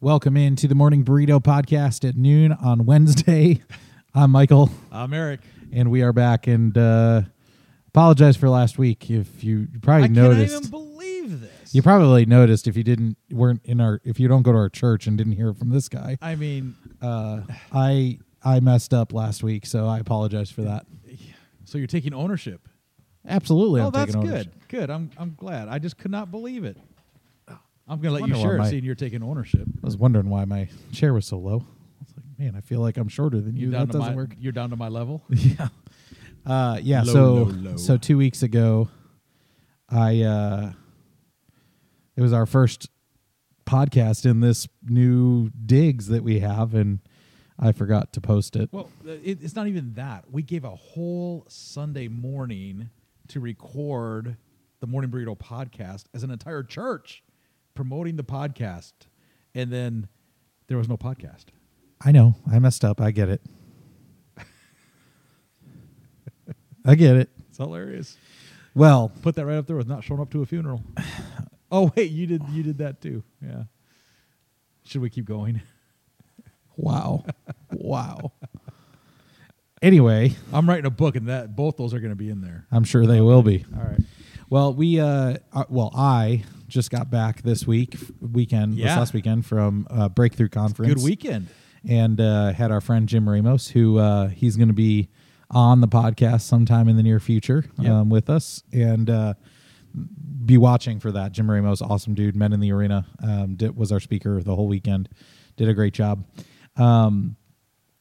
Welcome into the Morning Burrito Podcast at noon on Wednesday. I'm Michael, I'm Eric. and we are back. And uh, apologize for last week. If you, you probably I noticed, can't even believe this. you probably noticed if you didn't weren't in our if you don't go to our church and didn't hear from this guy. I mean, Uh, I I messed up last week, so I apologize for that. so you're taking ownership. Absolutely, oh, I'm that's taking good. Good. I'm I'm glad. I just could not believe it. I'm gonna let you share it, my- seeing you're taking ownership. I was wondering why my chair was so low. I was like, man, I feel like I'm shorter than you. You're That doesn't my, work. You're down to my level. yeah. Uh, yeah. Low, so low, low. so two weeks ago, I uh, it was our first podcast in this new digs that we have, and I forgot to post it. Well, it, it's not even that. We gave a whole Sunday morning to record the Morning Burrito podcast as an entire church promoting the podcast, and then there was no podcast. I know I messed up. I get it. I get it. It's hilarious. Well, Put that right up there with not showing up to a funeral. oh wait, you did you did that too. Yeah. Should we keep going? wow, wow. Anyway, I'm writing a book, and that both those are going to be in there. I'm sure they will be. All right. Well, we uh, uh well, I just got back this week weekend, this last weekend from uh, Breakthrough Conference. Good weekend. and uh, had our friend Jim Ramos, who uh, he's going to be on the podcast sometime in the near future Yep. um, with us, and uh, be watching for that. Jim Ramos, awesome dude, Men in the Arena, um, did, was our speaker the whole weekend, did a great job. Um,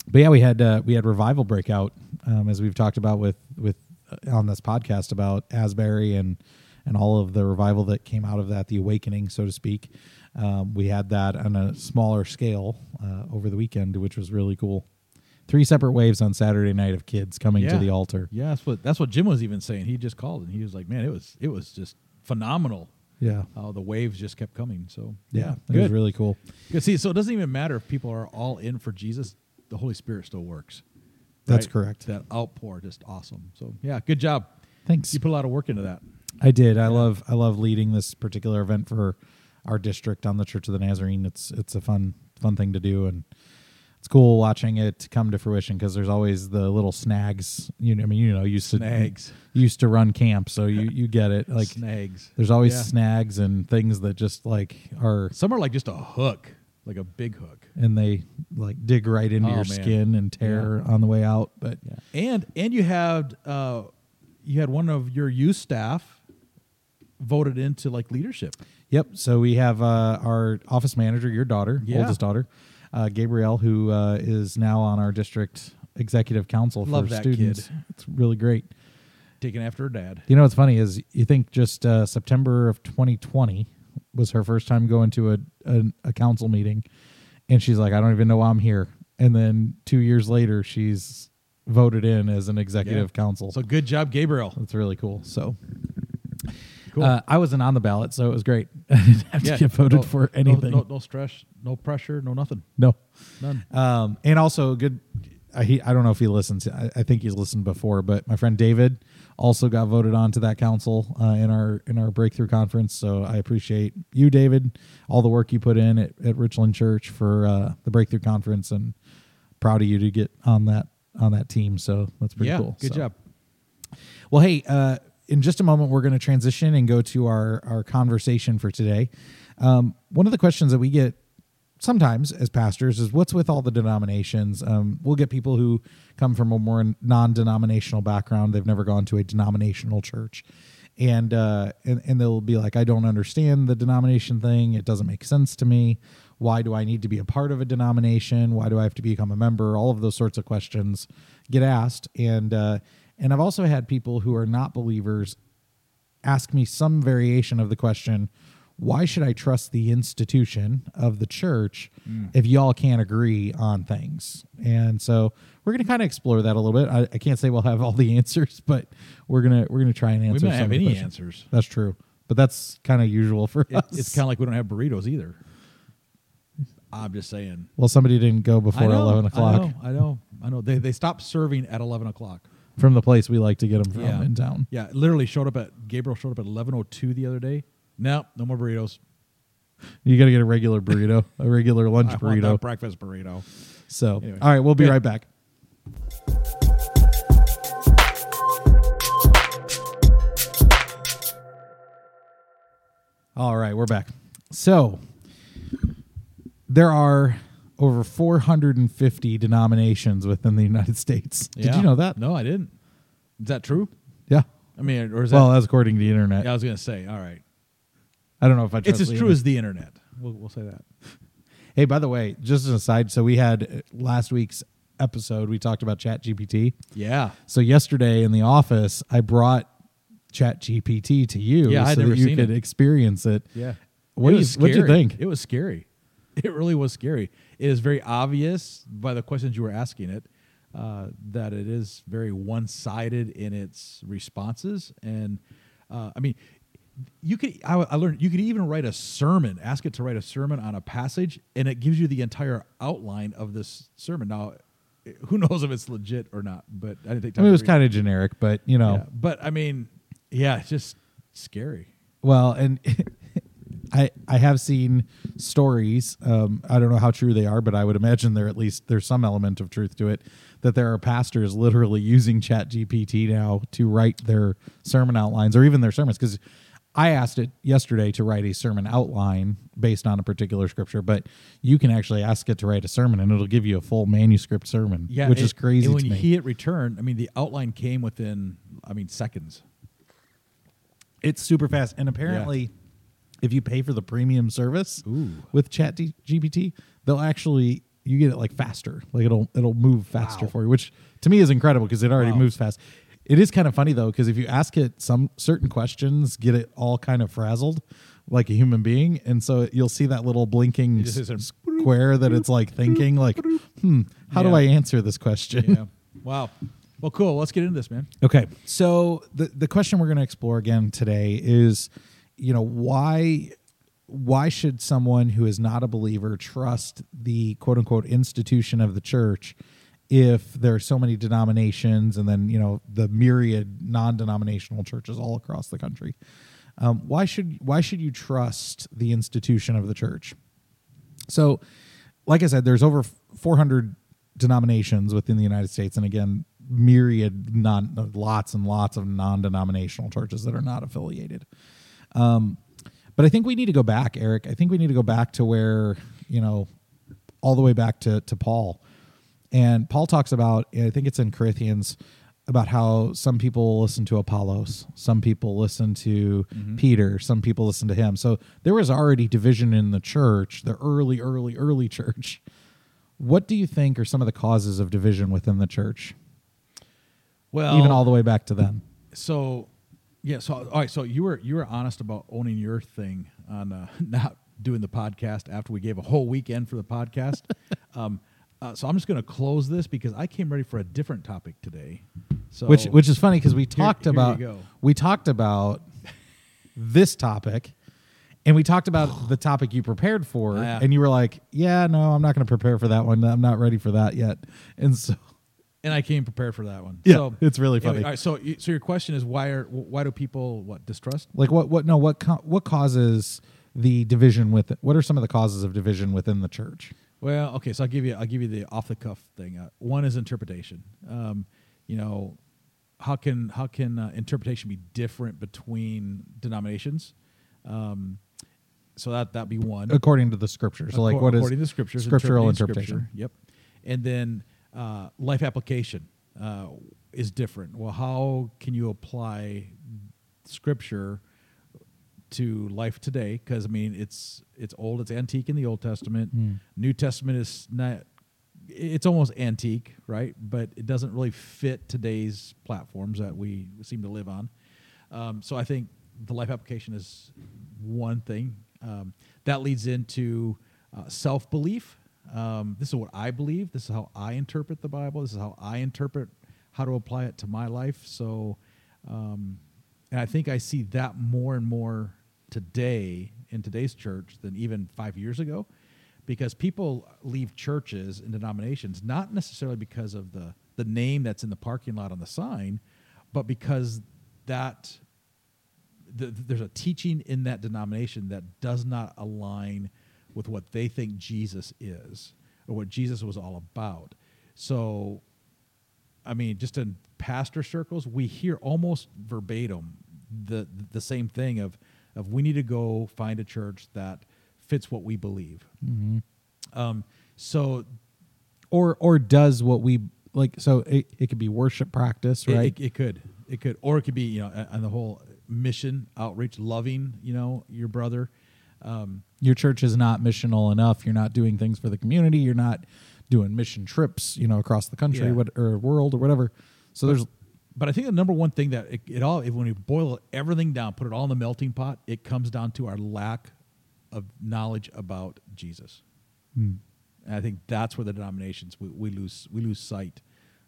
but yeah, we had uh, we had revival breakout um, as we've talked about with with uh, on this podcast about Asbury and and all of the revival that came out of that, the awakening, so to speak. Um, we had that on a smaller scale uh, over the weekend, which was really cool. Three separate waves on Saturday night of kids coming to the altar. Yeah, that's what that's what Jim was even saying. He just called and he was like, "Man, it was it was just phenomenal Yeah, how the waves just kept coming." So yeah, it was really cool. good. See, so it doesn't even matter if people are all in for Jesus. The Holy Spirit still works. That's right? correct. That outpour just awesome. So yeah, good job. Thanks. You put a lot of work into that. I did. I love I love leading this particular event for our district on the Church of the Nazarene. It's it's a fun fun thing to do and it's cool watching it come to fruition because there's always the little snags. You know, I mean, you know, used to Snags. used to run camp, so you you get it. Like snags. there's always Yeah. snags and things that just like are Some are like just a hook, like a big hook. and they like dig right into Oh, your man. skin and tear on the way out. But Yeah. And and you had uh you had one of your youth staff voted into like leadership. Yep. So we have uh, our office manager, your daughter, Yeah. oldest daughter, uh, Gabrielle, who uh, is now on our district executive council Love for students. kid. It's really great. Taken after her dad. You know what's funny is you think just uh, September of 2020 was her first time going to a, a a council meeting, and she's like, I don't even know why I'm here. And then two years later, she's voted in as an executive Yeah. council. So good job, Gabrielle. That's really cool. So. Cool. Uh, I wasn't on the ballot, so it was great. I didn't have to get voted no- for no- anything. No, no, stress, no pressure, no nothing. no. None. Um, and also good. I, he, I don't know if he listens. I, I think he's listened before, but my friend David also got voted on to that council uh, in our in our breakthrough conference. So I appreciate you, David, all the work you put in at, at Richland Church for uh, the breakthrough conference, and proud of you to get on that on that team. So that's pretty yeah, cool. good So- job. well, hey, uh, in just a moment, we're going to transition and go to our, our conversation for today. Um, one of the questions that we get sometimes as pastors is what's with all the denominations? Um, we'll get people who come from a more non denominational background, they've never gone to a denominational church. And, uh, and and they'll be like, I don't understand the denomination thing. It doesn't make sense to me. Why do I need to be a part of a denomination? Why do I have to become a member? All of those sorts of questions get asked. And uh, and I've also had people who are not believers ask me some variation of the question why should I trust the institution of the church mm. if y'all can't agree on things? And so we're going to kind of explore that a little bit. I, I can't say we'll have all the answers, but we're gonna we're gonna try and answer. We some have of the any questions. answers. That's true, but that's kind of usual for It, us. it's kind of like we don't have burritos either. I'm just saying. well, somebody didn't go before know, eleven o'clock I know. I know. I know. They they stopped serving at eleven o'clock. From the place we like to get them from Yeah. in town. Yeah, literally showed up at Gabrielle showed up at eleven oh two the other day. No, no more burritos. You got to get a regular burrito, a regular lunch I want that burrito. breakfast burrito. So, Anyway. all right, we'll be Good. right back. All right, we're back. So, there are over 450 denominations within the United States. Did you know that? No, I didn't. Is that true? Yeah. I mean, or is that Well, that? that's according to the internet. yeah, I was gonna say. All right, I don't know if I trust it's as true as the internet. We'll, we'll say that. Hey, by the way, just as an aside, so we had uh, last week's episode, we talked about Chat GPT. Yeah. So yesterday in the office, I brought Chat GPT to you Yeah, so I'd never that you seen could it. experience it. Yeah. What It do you- what'd you think? It was scary. It really was scary. It is very obvious by the questions you were asking it uh, that it is very one-sided in its responses, and uh, I mean, you could. I, I learned you could even write a sermon. Ask it to write a sermon on a passage, and it gives you the entire outline of this sermon. Now, who knows if it's legit or not? But I didn't take I time. mean, it was kind of generic, but you know, Yeah. But I mean, yeah, it's just scary. well, and I I have seen stories. Um, I don't know how true they are, but I would imagine there at least there's some element of truth to it. That there are pastors literally using Chat GPT now to write their sermon outlines or even their sermons because. I asked it yesterday to write a sermon outline based on a particular scripture, but you can actually ask it to write a sermon and it'll give you a full manuscript sermon, Yeah, which it- is crazy And when to you me. hit return, I mean, the outline came within, I mean, seconds. It's super fast, and apparently, if you pay for the premium service Ooh. with Chat GPT, they'll actually you get it like faster, like it'll it'll move faster Wow. for you, which to me is incredible because it already Wow. moves fast. It is kind of funny though because if you ask it some certain questions, get it all kind of frazzled like a human being, and so you'll see that little blinking just s- says, square that it's like thinking like, hmm, how do I answer this question? Yeah. wow. Well, cool. Let's get into this, man. Okay. So the the question we're going to explore again today is, you know, why why should someone who is not a believer trust the quote unquote institution of the church if there are so many denominations and then you know the myriad non-denominational churches all across the country? Um, why should why should you trust the institution of the church? So, like I said, there's over 400 denominations within the United States, and again, myriad non lots and lots of non-denominational churches that are not affiliated. Um, but I think we need to go back, Eric. I think we need to go back to where you know, all the way back to to Paul, and Paul talks about. I think it's in Corinthians about how some people listen to Apollos, some people listen to Peter, some people listen to him. So there was already division in the church, the early, early, early church. What do you think are some of the causes of division within the church, Well, even all the way back to then? so yeah. So all right. So you were you were honest about owning your thing on uh, not doing the podcast after we gave a whole weekend for the podcast. um, uh, so I'm just going to close this because I came ready for a different topic today. So which which is funny because we talked here you about we talked about this topic and we talked about the topic you prepared for Yeah. and you were like yeah no i'm not going to prepare for that one i'm not ready for that yet and so and I came prepared for that one. Yeah, so, it's really anyway, funny. all right, so so your question is why are why do people what distrust? like what what no what co- what causes the division with what are some of the causes of division within the church Well, okay, so I'll give you I'll give you the off the cuff thing. Uh, one is interpretation. Um, you know, how can how can uh, interpretation be different between denominations? Um, so that that be one. according to the scriptures so like what is according to the scriptures, scriptural interpretation Scripture. Yep, and then uh, life application uh, is different. Well, how can you apply scripture to life today? Because I mean, it's it's old, it's antique in the Old Testament. New Testament is not. It's almost antique, right? But it doesn't really fit today's platforms that we seem to live on. Um, so I think the life application is one thing. Um, that leads into uh, self belief. Um, this is what I believe. This is how I interpret the Bible. This is how I interpret how to apply it to my life. So, um, and I think I see that more and more today in today's church than even five years ago, because people leave churches and denominations not necessarily because of the the name that's in the parking lot on the sign, but because that th- there's a teaching in that denomination that does not align with what they think Jesus is or what Jesus was all about. So, I mean, just in pastor circles, we hear almost verbatim the the same thing of of we need to go find a church that fits what we believe. Um, so or or does what we like so it, it could be worship practice It- right It, it could. It could, or it could be you know, on the whole mission outreach, loving you know your brother. Um, your church is not missional enough you're not doing things for the community you're not doing mission trips you know across the country Yeah. what, or world or whatever so there's but I think the number one thing that it, it all, if when we boil everything down, put it all in the melting pot, it comes down to our lack of knowledge about Jesus. Hmm. And I think that's where the denominations we, we lose we lose sight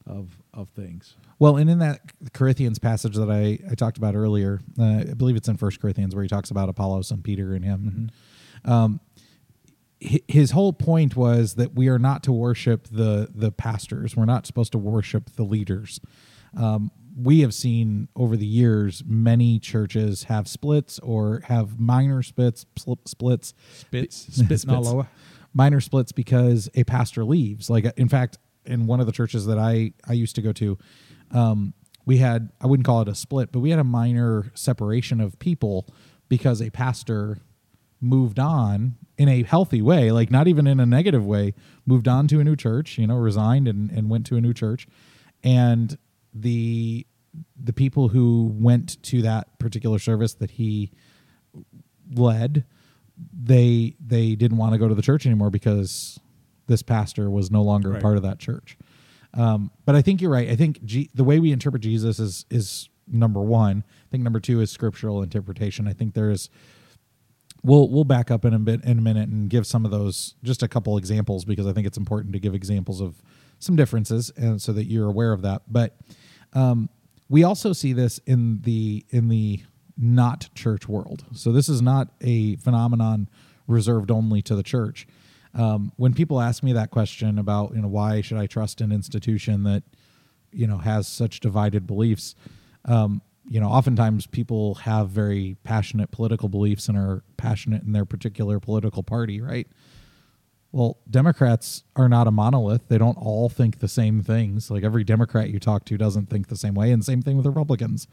of of things. well and in that corinthians passage that i, I talked about earlier uh, i believe it's in first corinthians where he talks about apollos and peter and him. Um, his whole point was that we are not to worship the the pastors. We're not supposed to worship the leaders. Um, we have seen over the years many churches have splits or have minor splits spl- splits. Spits, all Spits. minor splits because a pastor leaves. Like in fact in one of the churches that i i used to go to um, we had i wouldn't call it a split but we had a minor separation of people because a pastor moved on in a healthy way like not even in a negative way moved on to a new church you know resigned and, and went to a new church. And the the people who went to that particular service that he led they they didn't want to go to the church anymore because this pastor was no longer a Right. part of that church um, but i think you're right i think G- the way we interpret jesus is is number one i think number two is scriptural interpretation i think there's we'll we'll back up in a bit in a minute and give some of those just a couple examples because I think it's important to give examples of some differences and so that you're aware of that. But um, we also see this in the in the not church world. So this is not a phenomenon reserved only to the church. Um, when people ask me that question about you know why should I trust an institution that you know has such divided beliefs um, you know oftentimes people have very passionate political beliefs and are passionate in their particular political party right? Well democrats are not a monolith. They don't all think the same things. Like every democrat you talk to doesn't think the same way and same thing with republicans.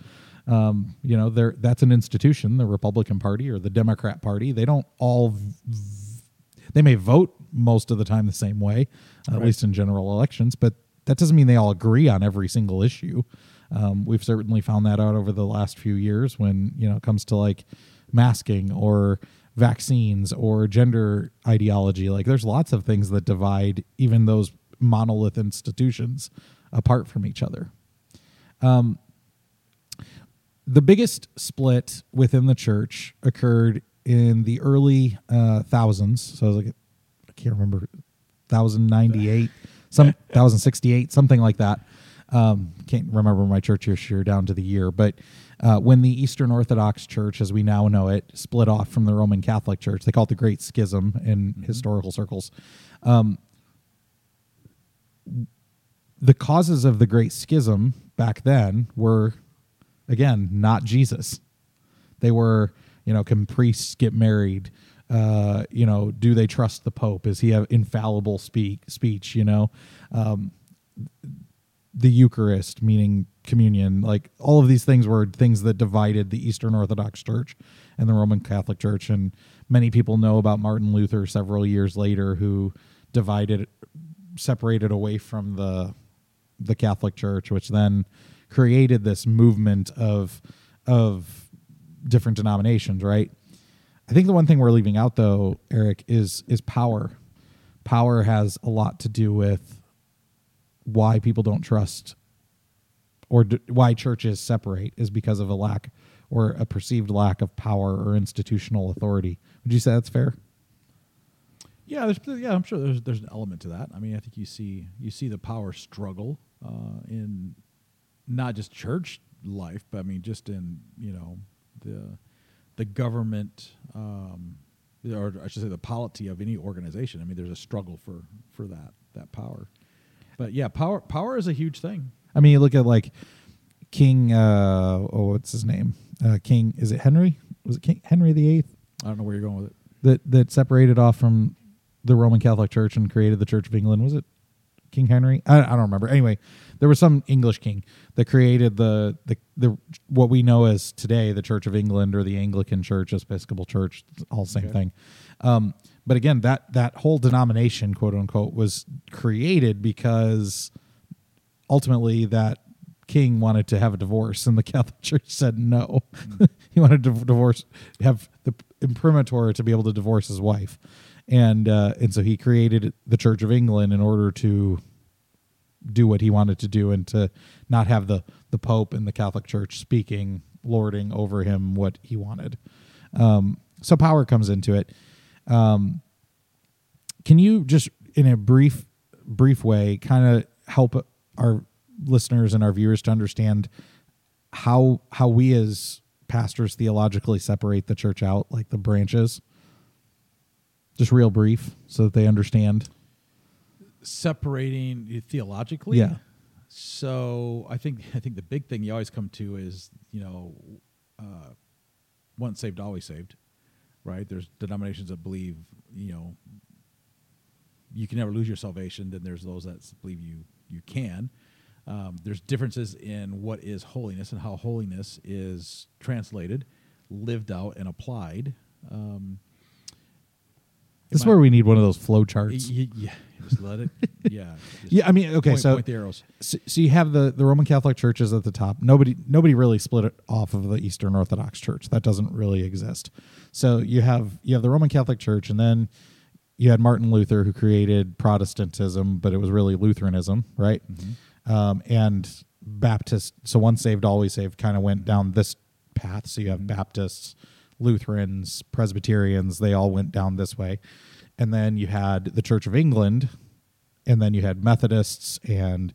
Um, you know that's an institution the republican party or the democrat party. They don't all v- they may vote most of the time the same way, at Right. least in general elections, but that doesn't mean they all agree on every single issue. Um, we've certainly found that out over the last few years when you know it comes to like masking or vaccines or gender ideology. Like there's lots of things that divide even those monolith institutions apart from each other Um, the biggest split within the church occurred in the early uh, thousands. So I was like, I can't remember, thousand ninety eight, some thousand sixty eight, something like that. Um, can't remember my church history down to the year, but uh, when the Eastern Orthodox Church, as we now know it, split off from the Roman Catholic Church, they call it the Great Schism in historical circles. Um, the causes of the Great Schism back then were, again, not Jesus. They were, you know, can priests get married? Uh, you know, do they trust the Pope? Is he have infallible speak speech? You know, um, the Eucharist, meaning communion, like all of these things were things that divided the Eastern Orthodox Church and the Roman Catholic Church. And many people know about Martin Luther several years later, who divided, separated away from the the Catholic Church, which then created this movement of of different denominations. Right. I think the one thing we're leaving out, though, Eric, is is power. Power has a lot to do with why people don't trust or d- why churches separate is because of a lack or a perceived lack of power or institutional authority. Would you say that's fair? Yeah, yeah, I'm sure there's there's an element to that. I mean, I think you see you see the power struggle uh, in not just church life, but I mean just in you know the the government um, or I should say the polity of any organization. I mean, there's a struggle for for that that power. But yeah, power power is a huge thing. I mean, you look at like King. Uh, oh, what's his name? Uh, King. Is it Henry? Was it King Henry the Eighth I don't know where you're going with it. that that separated off from the Roman Catholic Church and created the Church of England? Was it King Henry? I, I don't remember. Anyway, there was some English king that created the, the the what we know as today the Church of England or the Anglican Church, Episcopal Church, all the same Okay. thing. Um, but again, that that whole denomination, quote unquote, was created because ultimately that king wanted to have a divorce and the catholic church said no he wanted to divorce have the imprimatur to be able to divorce his wife and uh, and so he created the church of england in order to do what he wanted to do and to not have the the pope and the catholic church speaking lording over him what he wanted. Um, so power comes into it. Um, can you just in a brief brief way kind of help our listeners and our viewers to understand how how we as pastors theologically separate the church out like the branches just real brief so that they understand Separating theologically. Yeah. So I think I think the big thing you always come to is you know, uh, once saved always saved, right? There's denominations that believe you know you can never lose your salvation. Then there's those that believe you you can. Um, there's differences in what is holiness and how holiness is translated, lived out, and applied. Um, this is where we need one of those flow charts y- yeah, just let it. Yeah, yeah i mean okay point, so point the arrows. so, so you have the, the Roman Catholic churches at the top. Nobody nobody really split it off of the Eastern Orthodox Church. That doesn't really exist. So you have you have the Roman Catholic Church, and then you had Martin Luther who created Protestantism, but it was really Lutheranism, right? Um, and Baptist. So once saved, always saved. Kind of went down this path. So you have Baptists, Lutherans, Presbyterians. They all went down this way, and then you had the Church of England, and then you had Methodists and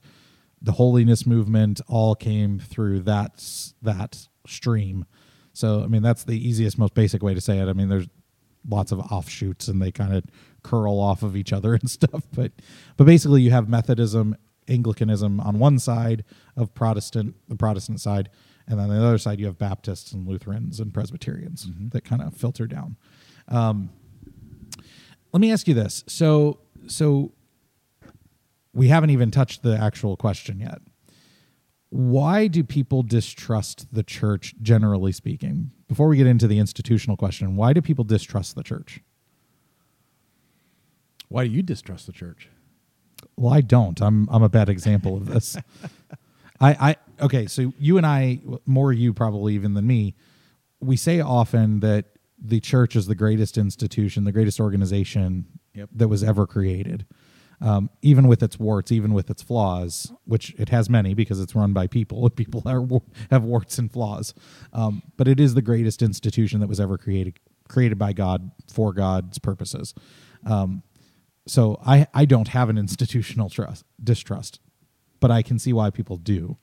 the holiness movement all came through that that stream. So I mean that's the easiest most basic way to say it. I mean there's lots of offshoots and they kind of curl off of each other and stuff, but but basically you have Methodism, Anglicanism on one side of Protestant the Protestant side and then on the other side you have Baptists and Lutherans and Presbyterians that kind of filter down. Um, let me ask you this. So so we haven't even touched the actual question yet. Why do people distrust the church, generally speaking? Before we get into the institutional question, why do people distrust the church? Why do you distrust the church? Well, I don't. I'm I'm a bad example of this. I I okay. So you and I, more you probably even than me, we say often that the church is the greatest institution, the greatest organization Yep. that was ever created. Um, even with its warts, even with its flaws, which it has many because it's run by people. And people are, have warts and flaws, um, but it is the greatest institution that was ever created, created by God for God's purposes. Um, so I, I don't have an institutional trust distrust, but I can see why people do.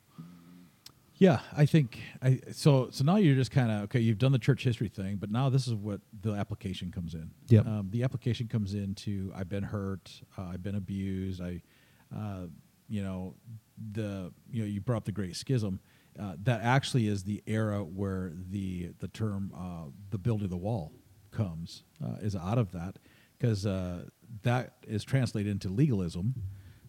Yeah, I think I so so now you're just kind of okay. You've done the church history thing, but now this is what the application comes in. Yep. Um, the application comes into I've been hurt, uh, I've been abused. I, uh, you know, the you know you brought up the Great Schism. Uh, that actually is the era where the the term uh, the building of the wall comes uh, is out of that because uh, that is translated into legalism.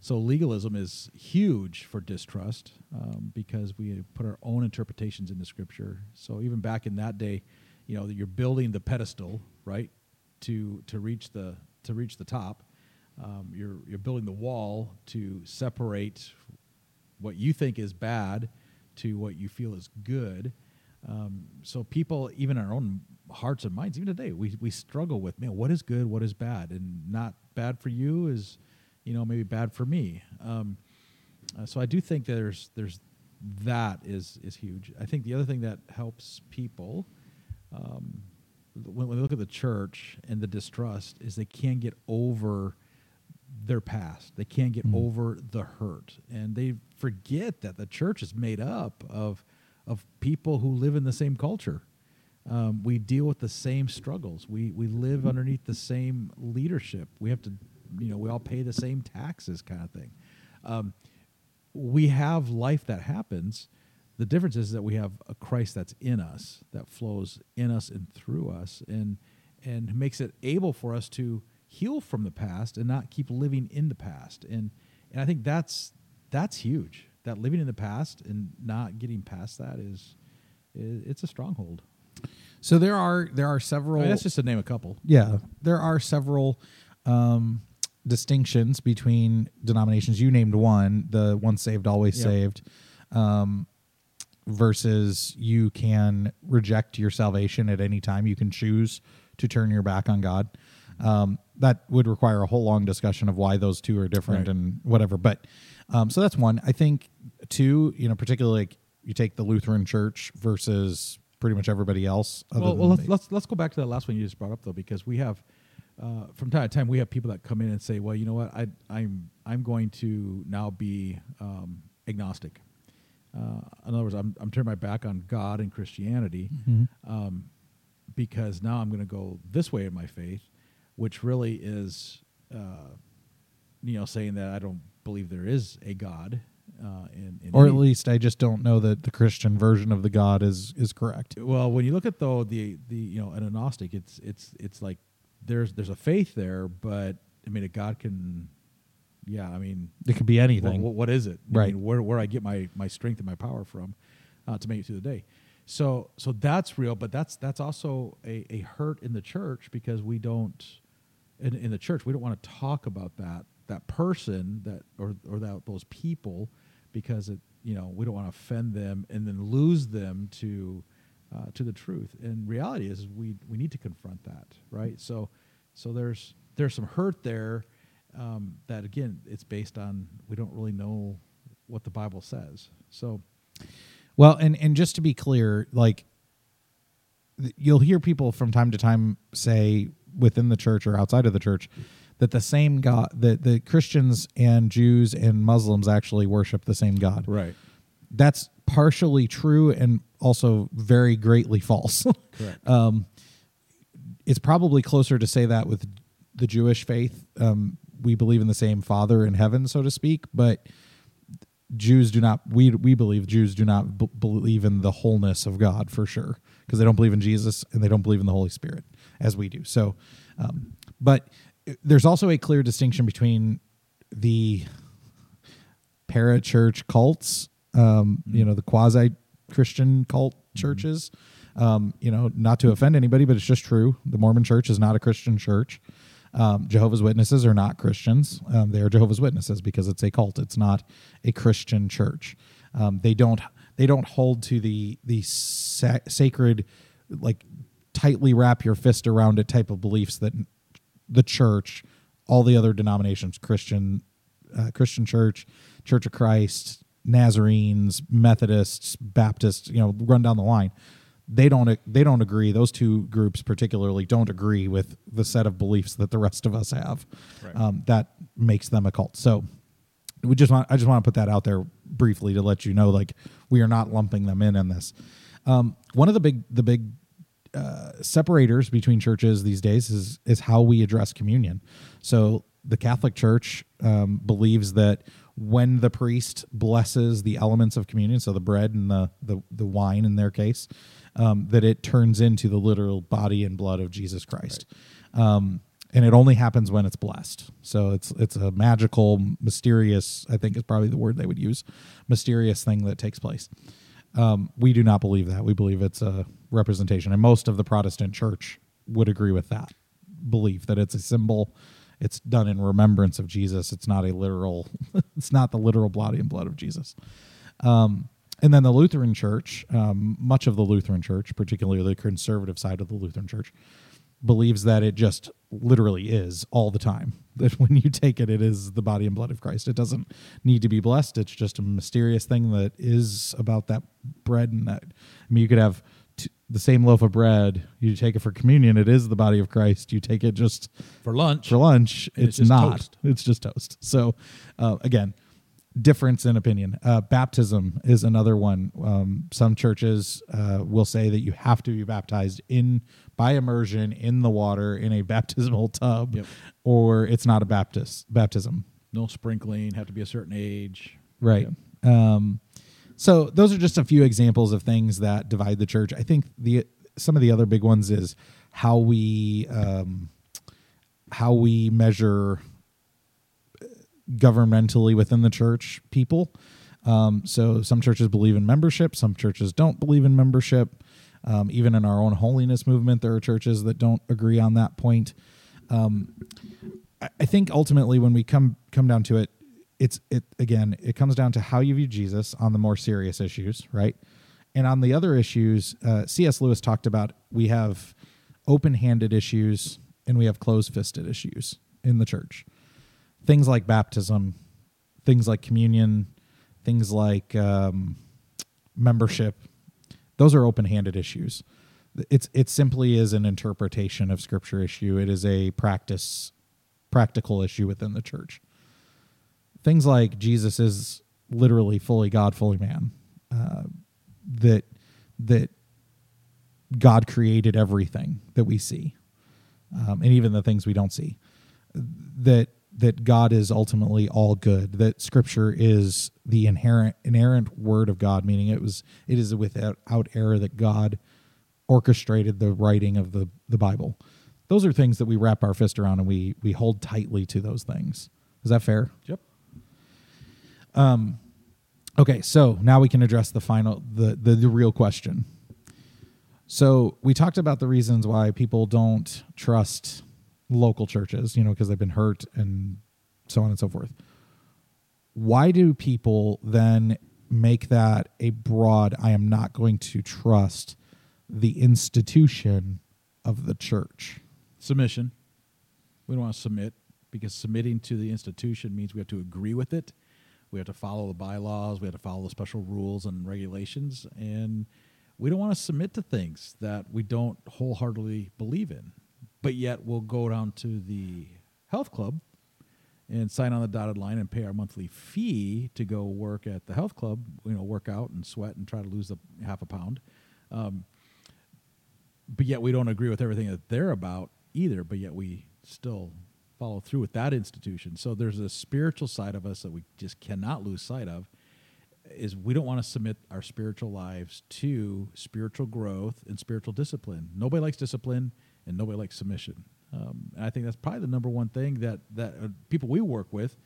So legalism is huge for distrust um, because we put our own interpretations into Scripture. So even back in that day, you know, you're building the pedestal, right, to to reach the to reach the top. Um, you're you're building the wall to separate what you think is bad to what you feel is good. Um, so people, even our own hearts and minds, even today, we we struggle with man, what is good, what is bad, and not bad for you is, you know, maybe bad for me. Um, uh, so I do think there's there's that is is huge. I think the other thing that helps people um, when, when they look at the church and the distrust is they can't get over their past. They can't get over the hurt, and they forget that the church is made up of of people who live in the same culture. Um, we deal with the same struggles. We we live underneath the same leadership. We have to, you know, we all pay the same taxes, kind of thing. Um, we have life that happens, The difference is that we have a Christ that's in us, that flows in us and through us, and and makes it able for us to heal from the past and not keep living in the past. And and I think that's that's huge. That living in the past and not getting past that is, is it's a stronghold. So there are there are I several. mean, that's just to name a couple. yeah, there are several um, distinctions between denominations. You named one, the once saved, always Yep. saved, um, versus you can reject your salvation at any time. You can choose to turn your back on God. Um, that would require a whole long discussion of why those two are different Right. and whatever. But um, so that's one. I think two, you know, particularly like you take the Lutheran Church versus pretty much everybody else. Well, well let's, let's let's go back to that last one you just brought up though, because we have uh, from time to time we have people that come in and say, well, you know what, I, I'm I'm going to now be um, agnostic. Uh, in other words, I'm I'm turning my back on God and Christianity um, because now I'm going to go this way in my faith, which really is, uh, you know, saying that I don't believe there is a God. Uh, in, in or at any- least I just don't know that the Christian version of the God is is correct. Well, when you look at though the the you know an agnostic, it's it's it's like there's there's a faith there, but I mean a God can, yeah, I mean, It could be anything. wha- what is it? I Right. mean, where where I get my my strength and my power from uh, to make it through the day. So so that's real, but that's that's also a, a hurt in the church because we don't in, in the church we don't want to talk about that that person that or or that those people because it you know we don't want to offend them and then lose them to uh, to the truth. And reality is we we need to confront that, right? So so there's there's some hurt there um, that again it's based on we don't really know what the Bible says. So Well, and and just to be clear, like you'll hear people from time to time say within the church or outside of the church that the same God that the Christians and Jews and Muslims actually worship the same God. right, That's partially true and also very greatly false. correct. um, it's probably closer to say that with the Jewish faith. Um, we believe in the same Father in heaven, so to speak, but Jews do not. We we believe Jews do not b- believe in the wholeness of God for sure because they don't believe in Jesus and they don't believe in the Holy Spirit as we do. So, um, but there's also a clear distinction between the parachurch cults, um, you know, the quasi Christian cult churches. Um, you know, not to offend anybody, but it's just true. The Mormon church is not a Christian church. Um, Jehovah's Witnesses are not Christians. Um, they are Jehovah's Witnesses because it's a cult. It's not a Christian church. Um, they don't they don't hold to the the sa- sacred, like tightly wrap your fist around it type of beliefs that the church, all the other denominations, Christian, uh, Christian Church, Church of Christ, Nazarenes, Methodists, Baptists, you know, run down the line. They don't they don't agree. Those two groups particularly don't agree with the set of beliefs that the rest of us have. Right. Um, that makes them a cult. So we just want I just want to put that out there briefly to let you know like we are not lumping them in in this. Um, one of the big the big uh, separators between churches these days is is how we address communion. So the Catholic Church um, believes that when the priest blesses the elements of communion, so the bread and the the, the wine in their case, um, that it turns into the literal body and blood of Jesus Christ. Um, and it only happens when it's blessed. So it's it's a magical, mysterious. I think is probably the word they would use, mysterious thing that takes place. Um, we do not believe that. We believe it's a representation, and most of the Protestant Church would agree with that belief that it's a symbol. It's done in remembrance of Jesus. It's not a literal. it's not the literal body and blood of Jesus. Um, and then the Lutheran Church, um, much of the Lutheran Church, particularly the conservative side of the Lutheran Church, believes that it just literally is all the time. That when you take it, it is the body and blood of Christ. It doesn't need to be blessed. It's just a mysterious thing that is about that bread and that. I mean, you could have the same loaf of bread. You take it for communion. It is the body of Christ. You take it just For lunch, for lunch. It's, it's not. toast. It's just toast. So, uh, again, difference in opinion. Uh, baptism is another one. Um, some churches uh, will say that you have to be baptized in by immersion in the water in a baptismal tub, Yep. or it's not a Baptist baptism. no sprinkling, have to be a certain age. Right. Um, So those are just a few examples of things that divide the church. I think the some of the other big ones is how we um, how we measure governmentally within the church people. Um, so some churches believe in membership, some churches don't believe in membership. Um, even in our own holiness movement, there are churches that don't agree on that point. Um, I, I think ultimately, when we come come down to it, it's it again. It comes down to how you view Jesus on the more serious issues, right? And on the other issues, uh, C.S. Lewis talked about we have open-handed issues and we have closed-fisted issues in the church. Things like baptism, things like communion, things like um, membership. Those are open-handed issues. It's it simply is an interpretation of scripture issue. It is a practice, practical issue within the church. Things like Jesus is literally fully God, fully man. Uh, that that God created everything that we see, um, and even the things we don't see. That that God is ultimately all good. That Scripture is the inherent inerrant Word of God, meaning it was it is without error that God orchestrated the writing of the the Bible. Those are things that we wrap our fist around and we we hold tightly to those things. Is that fair? Yep. Um, okay, so now we can address the final the, the the real question. So we talked about the reasons why people don't trust local churches, you know, because they've been hurt and so on and so forth. Why do people then make that a broad I am not going to trust the institution of the church? Submission. We don't want to submit because submitting to the institution means we have to agree with it. We have to follow the bylaws. We have to follow the special rules and regulations. And we don't want to submit to things that we don't wholeheartedly believe in. But yet we'll go down to the health club and sign on the dotted line and pay our monthly fee to go work at the health club, you know, work out and sweat and try to lose a half a pound. Um, but yet we don't agree with everything that they're about either, but yet we still follow through with that institution. So there's a spiritual side of us that we just cannot lose sight of is we don't want to submit our spiritual lives to spiritual growth and spiritual discipline. Nobody likes discipline and nobody likes submission. Um, and I think that's probably the number one thing that that uh, people we work with,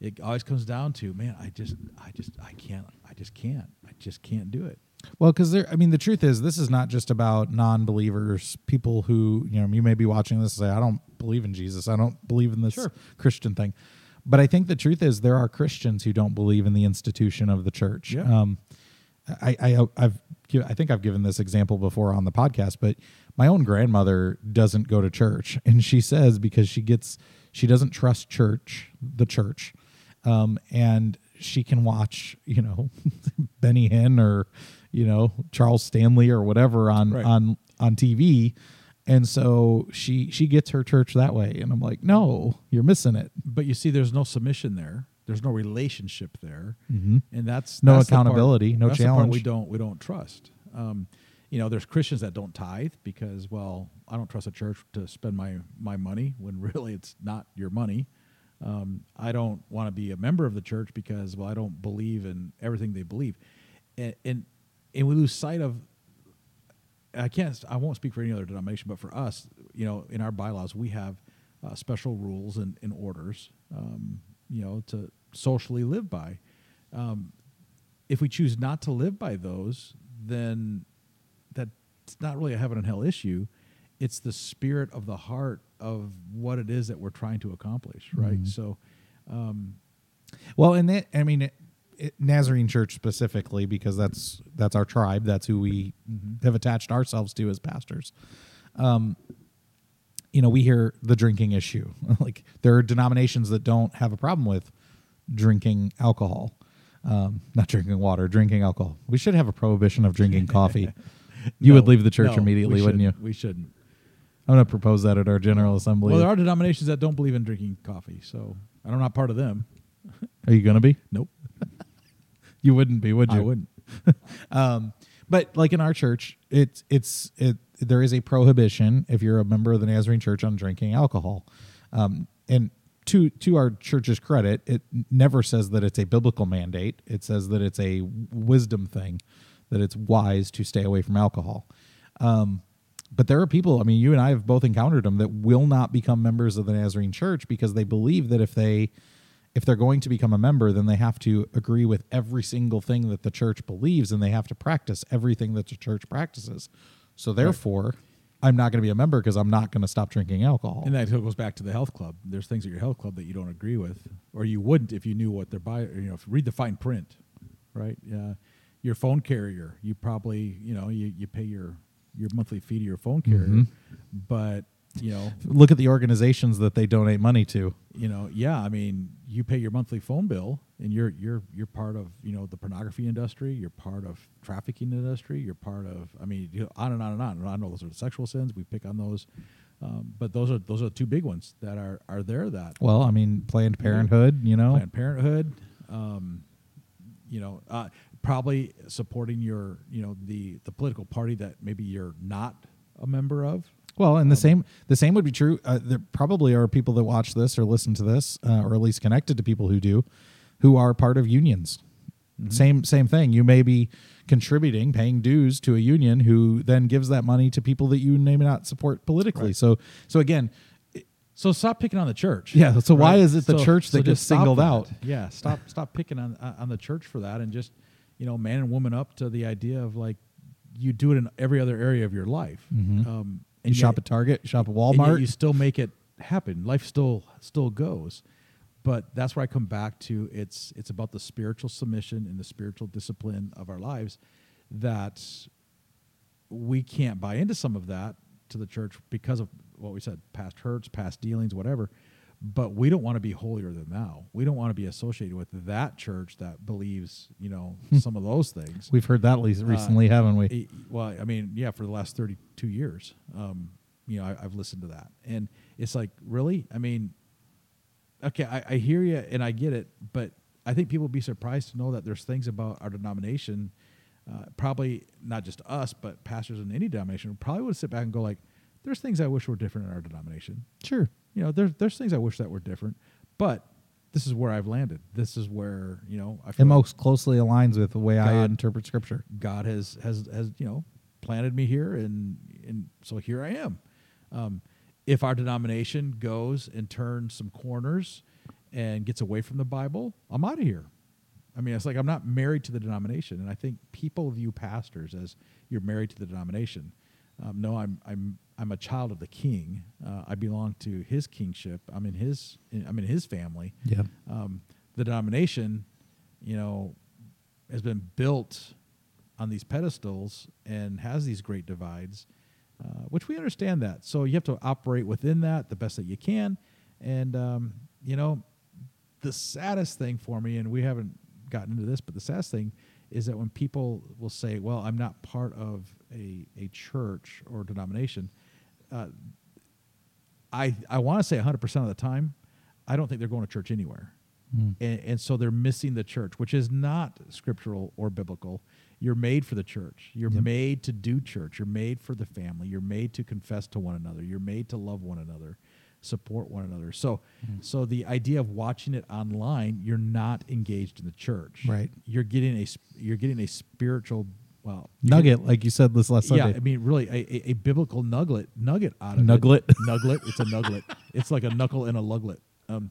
it always comes down to, man, I just, I just, I can't, I just can't, I just can't do it. Well, because there, I mean, the truth is, this is not just about non-believers, people who you know you may be watching this and say, "I don't believe in Jesus, I don't believe in this Sure. Christian thing," but I think the truth is there are Christians who don't believe in the institution of the church. Yeah. Um, I, I, I've, I think I've given this example before on the podcast, but my own grandmother doesn't go to church, and she says because she gets, she doesn't trust church, the church, um, and she can watch, you know, Benny Hinn or, you know, Charles Stanley or whatever on Right. on on TV, and so she she gets her church that way, and I'm like, no, you're missing it. But you see, there's no submission there. There's no relationship there, Mm-hmm. and that's No that's the part- accountability, no that's the part challenge. we don't we don't trust. Um, you know, there's Christians that don't tithe because, well, I don't trust a church to spend my my money when really it's not your money. Um, I don't want to be a member of the church because, well, I don't believe in everything they believe, and and, and we lose sight of. I can't. I won't speak for any other denomination, but for us, you know, in our bylaws, we have uh, special rules and, and orders, um, you know, to socially live by. Um, if we choose not to live by those, then that's not really a heaven and hell issue. It's the spirit of the heart of what it is that we're trying to accomplish, right? Mhm. So, um, Well, and that, I mean, Nazarene Church specifically, because that's that's our tribe. That's who we Mhm. have attached ourselves to as pastors. Um, you know, we hear the drinking issue. like there are denominations that don't have a problem with drinking alcohol, um, not drinking water, drinking alcohol. We should have a prohibition of drinking coffee. You would leave the church no, immediately, wouldn't you? We shouldn't. I'm going to propose that at our general assembly. Well, there are denominations that don't believe in drinking coffee, so I'm not part of them. are you going to be? Nope, You wouldn't be, would you? I wouldn't. um, but like in our church, it's it's it. There is a prohibition if you're a member of the Nazarene Church on drinking alcohol, um, and to to our church's credit, it never says that it's a biblical mandate. It says that it's a wisdom thing, that it's wise to stay away from alcohol. Um, but there are people. I mean, you and I have both encountered them that will not become members of the Nazarene Church because they believe that if they if they're going to become a member, then they have to agree with every single thing that the church believes, and they have to practice everything that the church practices. So therefore, I'm not going to be a member because I'm not going to stop drinking alcohol. And that goes back to the health club. There's things at your health club that you don't agree with, or you wouldn't if you knew what they're buying. You know, read the fine print, right? Yeah, your phone carrier. You probably, you know, you, you pay your your monthly fee to your phone mm-hmm. carrier, but you know, Look at the organizations that they donate money to. you know, yeah. I mean, you pay your monthly phone bill, and you're you're you're part of you know the pornography industry. You're part of trafficking industry. You're part of. I mean, you know, on and on and on. I know those are the sexual sins. We pick on those, um, but those are those are the two big ones that are are there. That Well, I mean, Planned Parenthood, you know. Planned Parenthood, um, you know, uh, probably supporting your, you know, the the political party that maybe you're not a member of. Well, and the same the same would be true. Uh, there probably are people that watch this or listen to this, uh, or at least connected to people who do, who are part of unions. Same same thing. You may be contributing, paying dues to a union, who then gives that money to people that you may not support politically. So so again, So stop picking on the church. Yeah, so why is it the church that gets just stop singled that. out? Yeah, stop stop picking on on the church for that, and just you know, man and woman up to the idea of like you do it in every other area of your life. Um, you and shop at Target, you shop at Walmart. you still make it happen. Life still still goes. But that's where I come back to it's it's about the spiritual submission and the spiritual discipline of our lives that we can't buy into some of that to the church because of what we said, past hurts, past dealings, whatever. But we don't want to be holier than thou. We don't want to be associated with that church that believes, you know, some of those things. We've heard that le- recently, haven't we? Well, I mean, yeah, for the last 32 years, um, you know, I, I've listened to that. And it's like, really? I mean, okay, I, I hear you and I get it, but I think people would be surprised to know that there's things about our denomination, uh, probably not just us, but pastors in any denomination probably would sit back and go like, there's things I wish were different in our denomination. Sure. You know, there's there's things I wish that were different, but this is where I've landed. This is where you know I It feel like- most closely aligns with the way I God- interpret Scripture. God has has has you know planted me here, and and so here I am. Um, if our denomination goes and turns some corners and gets away from the Bible, I'm out of here. I mean, it's like I'm not married to the denomination, and I think people view pastors as you're married to the denomination. Um, no, I'm I'm I'm a child of the King. Uh, I belong to His kingship. I'm in His I'm in His family Yeah. um, the denomination, you know, has been built on these pedestals and has these great divides, uh, which we understand that. So you have to operate within that the best that you can. And, um, you know, the saddest thing for me, and we haven't gotten into this, but the saddest thing is that when people will say, well, I'm not part of a, a church or denomination, uh, I, I want to say 100% of the time, I don't think they're going to church anywhere. Mm. And, and so they're missing the church, which is not scriptural or biblical. You're made for the church. You're Yep. made to do church. You're made for the family. You're made to confess to one another. You're made to love one another, support one another. So, so the idea of watching it online, you're not engaged in the church. Right. You're getting a you're getting a spiritual well Nugget, like you said this last yeah, Sunday. I mean, really, a, a, biblical nugget nugget out of Nuglet. it. Nuglet. It's a nuglet. it's like a knuckle and a luglet. Um,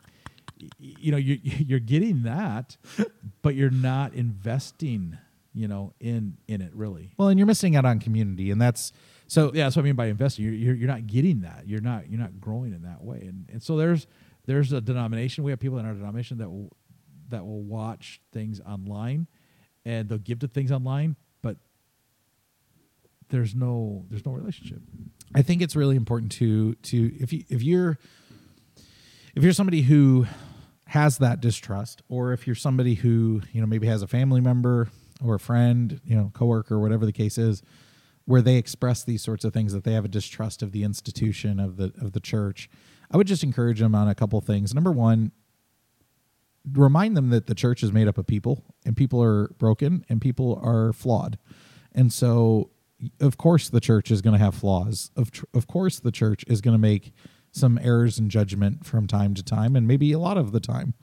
y- you know, you you're getting that, but you're not investing. You know, in in it really. well, and you're missing out on community, and that's so. Yeah, that's what I mean by investing. You're, you're you're not getting that. You're not you're not growing in that way. And and so there's there's a denomination. We have people in our denomination that will that will watch things online, and they'll give to things online, there's no there's no relationship. I think it's really important to to if you if you're if you're somebody who has that distrust, or if you're somebody who you know maybe has a family member or a friend, you know, coworker, whatever the case is, where they express these sorts of things that they have a distrust of the institution of the of the church, I would just encourage them on a couple things. Number one, remind them that the church is made up of people and people are broken and people are flawed. And so of course the church is going to have flaws. Of tr- of course the church is going to make some errors in judgment from time to time, and maybe a lot of the time.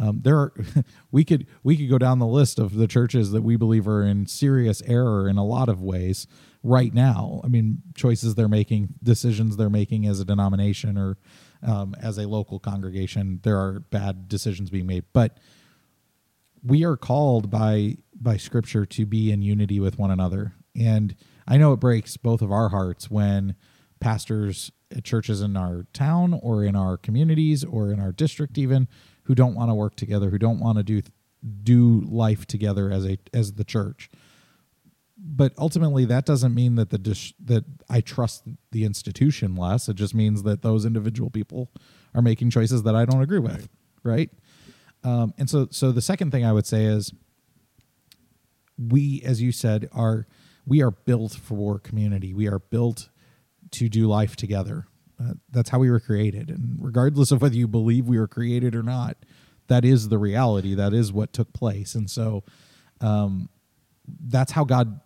Um, there are we could we could go down the list of the churches that we believe are in serious error in a lot of ways right now. I mean, choices they're making, decisions they're making as a denomination or um, as a local congregation. There are bad decisions being made, but we are called by by Scripture to be in unity with one another. And I know it breaks both of our hearts when pastors at churches in our town or in our communities or in our district even who don't want to work together, who don't want to do do life together as a as the church. But ultimately, that doesn't mean that the dis- that I trust the institution less. It just means that those individual people are making choices that I don't agree with, right? Um, and so, so the second thing I would say is, we, as you said, are we are built for community. We are built to do life together. Uh, that's how we were created. And regardless of whether you believe we were created or not, that is the reality. That is what took place. And so um, that's how God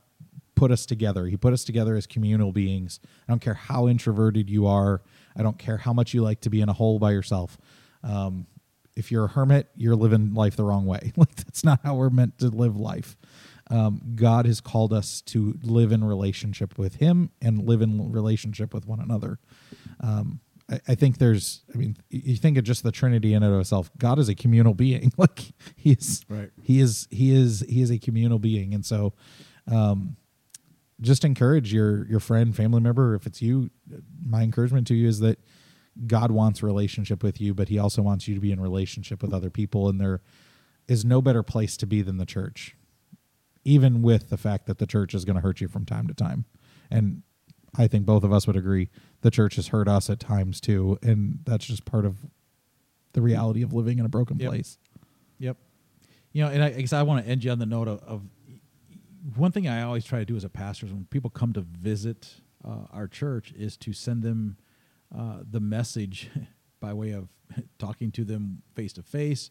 put us together. He put us together as communal beings. I don't care how introverted you are, I don't care how much you like to be in a hole by yourself. Um, if you're a hermit, you're living life the wrong way. Like, that's not how we're meant to live life. Um, God has called us to live in relationship with Him and live in relationship with one another. Um, I, I, think there's, I mean, you think of just the Trinity in and of itself. God is a communal being. like He is, right. He is, He is, He is a communal being, and so, um, just encourage your your friend, family member, if it's you. My encouragement to you is that God wants relationship with you, but He also wants you to be in relationship with other people, and there is no better place to be than the church even with the fact that the church is going to hurt you from time to time. And I think both of us would agree the church has hurt us at times too, and that's just part of the reality of living in a broken yep. place. Yep. You know, and I, I guess I want to end you on the note of, of, one thing I always try to do as a pastor is when people come to visit uh, our church is to send them uh, the message by way of talking to them face to face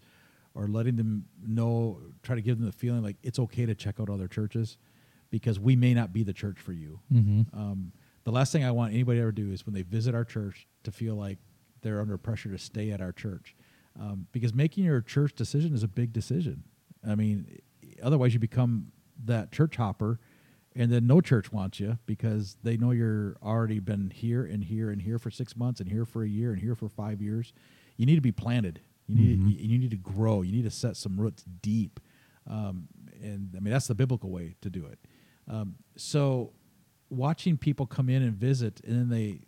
or letting them know, try to give them the feeling like it's okay to check out other churches because we may not be the church for you. Mm-hmm. Um, the last thing I want anybody to ever do is when they visit our church to feel like they're under pressure to stay at our church. Um, because making your church decision is a big decision. I mean, otherwise you become that church hopper and then no church wants you because they know you're already been here and here and here for six months and here for a year and here for five years. You need to be planted you need mm-hmm. you need to grow. You need to set some roots deep, um, and I mean that's the biblical way to do it. Um, so, watching people come in and visit, and then they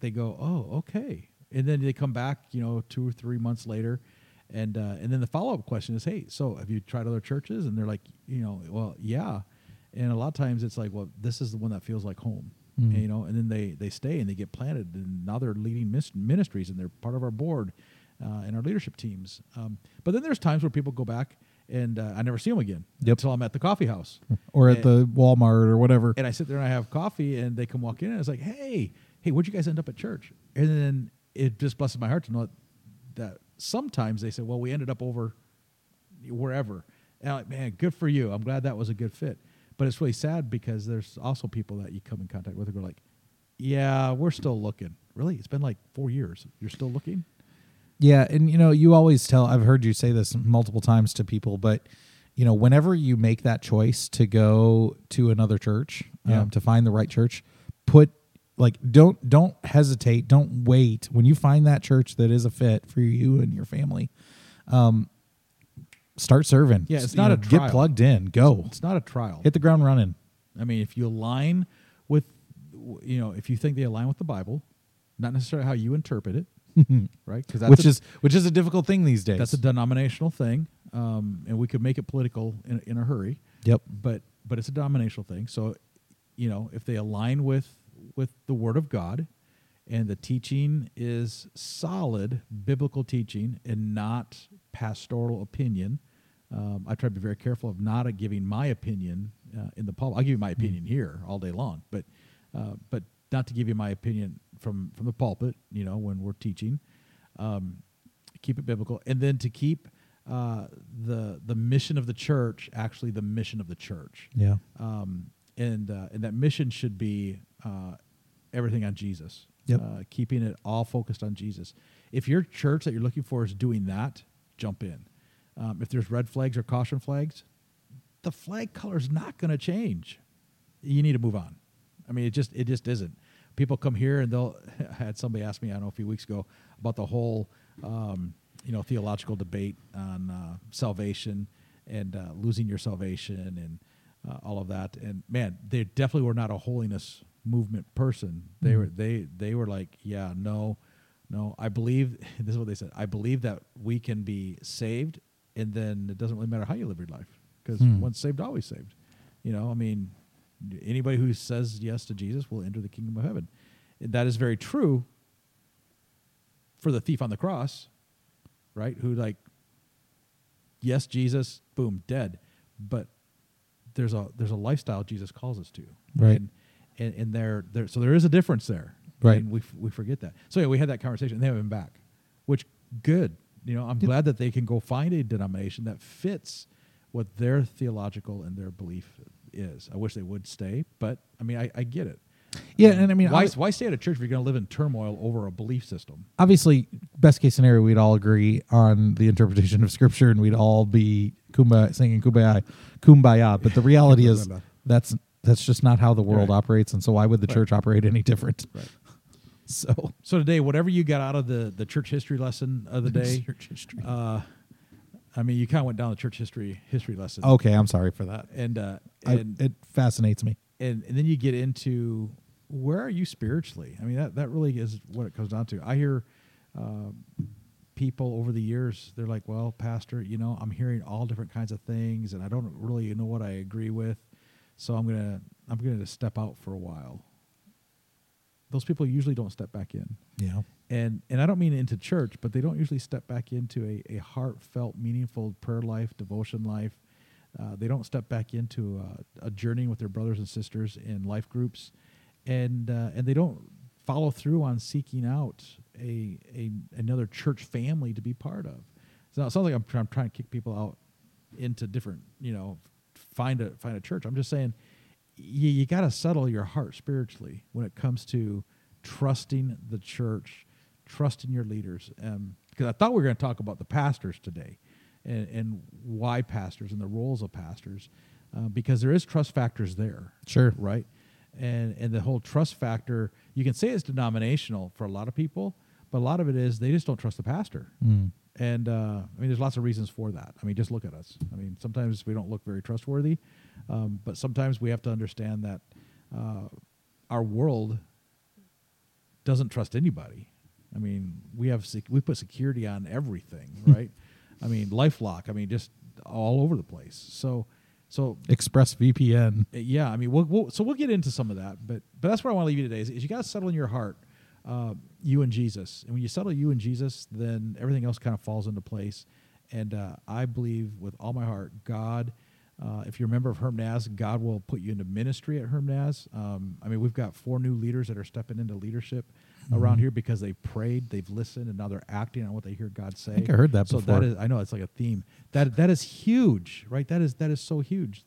they go, oh, okay, and then they come back, you know, two or three months later, and uh, and then the follow up question is, hey, so have you tried other churches? And they're like, you know, well, yeah, and a lot of times it's like, well, this is the one that feels like home. Mm. And, you know, and then they they stay and they get planted, and now they're leading ministries, and they're part of our board, uh, and our leadership teams. Um, but then there's times where people go back and uh, I never see them again yep. until I'm at the coffee house or at and, the Walmart or whatever. And I sit there and I have coffee, and they come walk in, and it's like, hey, hey, where'd you guys end up at church? And then it just blesses my heart to know that sometimes they say, well, we ended up over wherever. And I'm like, man, good for you. I'm glad that was a good fit. But it's really sad because there's also people that you come in contact with who are like, yeah, we're still looking. Really? It's been like four years. You're still looking? Yeah, and you know, you always tell I've heard you say this multiple times to people, but you know, whenever you make that choice to go to another church, um, to find the right church, put like don't don't hesitate, don't wait. When you find that church that is a fit for you and your family, um, start serving. Yeah, it's not know, a trial. get plugged in. Go. It's not a trial. Hit the ground running. I mean, if you align with, you know, if you think they align with the Bible, not necessarily how you interpret it, right? Because which a, is which is a difficult thing these days. That's a denominational thing, um, and we could make it political in, in a hurry. Yep. But but it's a denominational thing. So, you know, if they align with with the Word of God, and the teaching is solid biblical teaching and not pastoral opinion. Um, I try to be very careful of not giving my opinion uh, in the public. I'll give you my opinion mm-hmm. here all day long, but uh, but not to give you my opinion from from the pulpit, you know, when we're teaching. Um, keep it biblical, and then to keep uh, the the mission of the church actually the mission of the church. Yeah. Um, and uh, and that mission should be uh, everything on Jesus. Yep. uh, keeping it all focused on Jesus. If your church that you're looking for is doing that, jump in. Um, if there's red flags or caution flags, the flag color is not going to change. You need to move on. I mean, it just it just isn't. People come here and they'll. I had somebody ask me I don't know a few weeks ago about the whole um, you know theological debate on uh, salvation and uh, losing your salvation and uh, all of that. And man, they definitely were not a holiness movement person. They were they they were like, yeah, no, no. I believe this is what they said. I believe that we can be saved, and then it doesn't really matter how you live your life because Hmm. once saved, always saved. You know, I mean, anybody who says yes to Jesus will enter the kingdom of heaven. That is very true for the thief on the cross, right? Who like, yes, Jesus, boom, dead. But there's a there's a lifestyle Jesus calls us to, Right. And and, and there there so there is a difference there, Right. And we f- we forget that. So yeah, we had that conversation. and They haven't been back, which good. You know, I'm Yep. glad that they can go find a denomination that fits what their theological and their belief is. I wish they would stay, but I mean, I, I get it. Yeah, and I mean, why, I- why stay at a church if you're going to live in turmoil over a belief system? obviously, best case scenario, we'd all agree on the interpretation of Scripture, and we'd all be kumbaya, singing kumbaya, kumbaya. But the reality is that's that's just not how the world Right. operates, and so why would the Right. church operate any different? Right. So, So today, whatever you got out of the, the church history lesson of the day, Church history. uh, I mean, you kind of went down the church history history lesson. okay, I'm sorry for that. and uh, I, and, it fascinates me. and and then you get into where are you spiritually? I mean, that that really is what it comes down to. I hear uh, people over the years, they're like, "Well, pastor, you know, I'm hearing all different kinds of things, and I don't really know what I agree with, so I'm gonna I'm gonna step out for a while." Those people usually don't step back in Yeah. And and I don't mean into church, but they don't usually step back into a, a heartfelt, meaningful prayer life, devotion life. Uh, they don't step back into a, a journey with their brothers and sisters in life groups, and uh, and they don't follow through on seeking out a, a another church family to be part of. So it sounds like I'm, I'm trying to kick people out into different, you know, find a find a church. I'm just saying, you, you got to settle your heart spiritually when it comes to trusting the church, trusting your leaders. Um, because I thought we were going to talk about the pastors today, and and why pastors and the roles of pastors, uh, because there is trust factors there Sure. right? And and the whole trust factor, you can say it's denominational for a lot of people, but a lot of it is they just don't trust the pastor. Mm. And uh, I mean, there's lots of reasons for that. I mean, just look at us. I mean, sometimes we don't look very trustworthy, um, but sometimes we have to understand that uh, our world doesn't trust anybody. I mean, we have sec- we put security on everything, right? I mean, LifeLock. I mean, just all over the place. So, so Express VPN. uh, yeah, I mean, we'll, we'll, so we'll get into some of that, but but that's where I want to leave you today. Is, is you got to settle in your heart, uh, you and Jesus, and when you settle you and Jesus, then everything else kind of falls into place. And uh, I believe with all my heart, God. Uh, if you're a member of Herm Naz, God will put you into ministry at Herm Naz. Um, I mean, we've got four new leaders that are stepping into leadership around here because they've prayed, they've listened, and now they're acting on what they hear God say. think I heard that so before. that is, I know it's like a theme. That that is huge, right? That is that is so huge.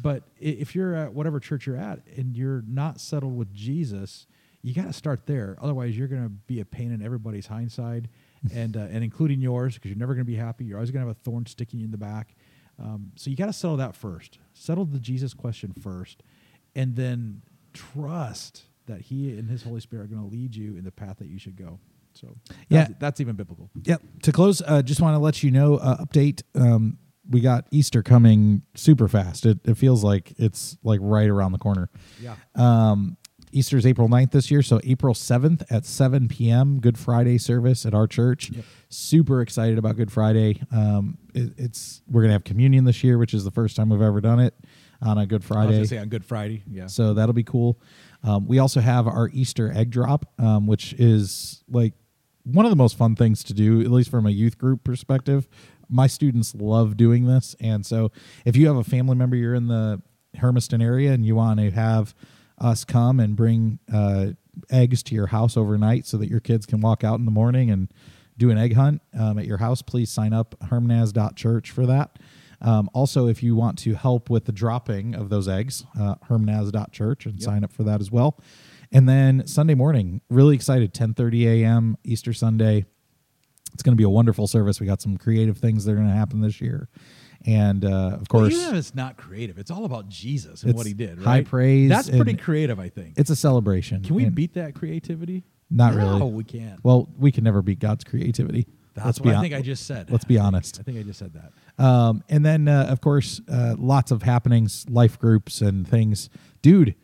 But if you're at whatever church you're at and you're not settled with Jesus, you got to start there. Otherwise, you're going to be a pain in everybody's hindside, and uh, and including yours, because you're never going to be happy. You're always going to have a thorn sticking you in the back. Um, so you got to settle that first. Settle the Jesus question first, and then trust that He and His Holy Spirit are going to lead you in the path that you should go. So Yeah. that's, that's even biblical. Yep. To close, uh, just want to let you know uh, update. Um, we got Easter coming super fast. It, it feels like it's like right around the corner. Yeah. Um, is April 9th this year, so April 7th at 7 p.m. Good Friday service at our church. Yep. Super excited about Good Friday. Um, it, it's we're gonna have communion this year, which is the first time we've ever done it on a Good I was Friday. say on Good Friday. Yeah. So that'll be cool. Um, we also have our Easter egg drop, um, which is like one of the most fun things to do, at least from a youth group perspective. My students love doing this. And so if you have a family member, you're in the Hermiston area and you want to have us come and bring uh, eggs to your house overnight so that your kids can walk out in the morning and do an egg hunt um, at your house, please sign up hermnaz.church for that. Um, also, if you want to help with the dropping of those eggs, uh, hermnaz.church and sign up for that as well. And then Sunday morning, really excited, 10:30 a.m. Easter Sunday. It's going to be a wonderful service. We got some creative things that are going to happen this year, and uh, of Well, course, even if it's not creative, it's all about Jesus and what he did. high praise That's pretty creative, I think. it's a celebration. Can we And- beat that creativity? Not really. no, really. we can't. Well, we can never beat God's creativity. That's Let's what I think I just said. let's be honest. I think I just said that. Um, and then, uh, of course, uh, lots of happenings, life groups, and things. Dude,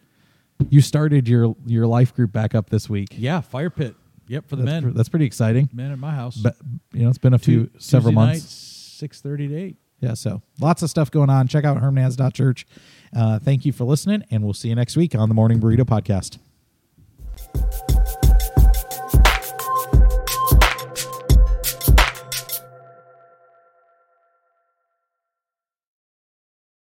you started your your life group back up this week. Yeah, fire pit. Yep, for the that's, men. pr- that's pretty exciting. men at my house. But you know, it's been a few several months. Six thirty to eight. Yeah, so lots of stuff going on. Check out hermnaz.church. Uh, thank you for listening, and we'll see you next week on the Morning Burrito Podcast.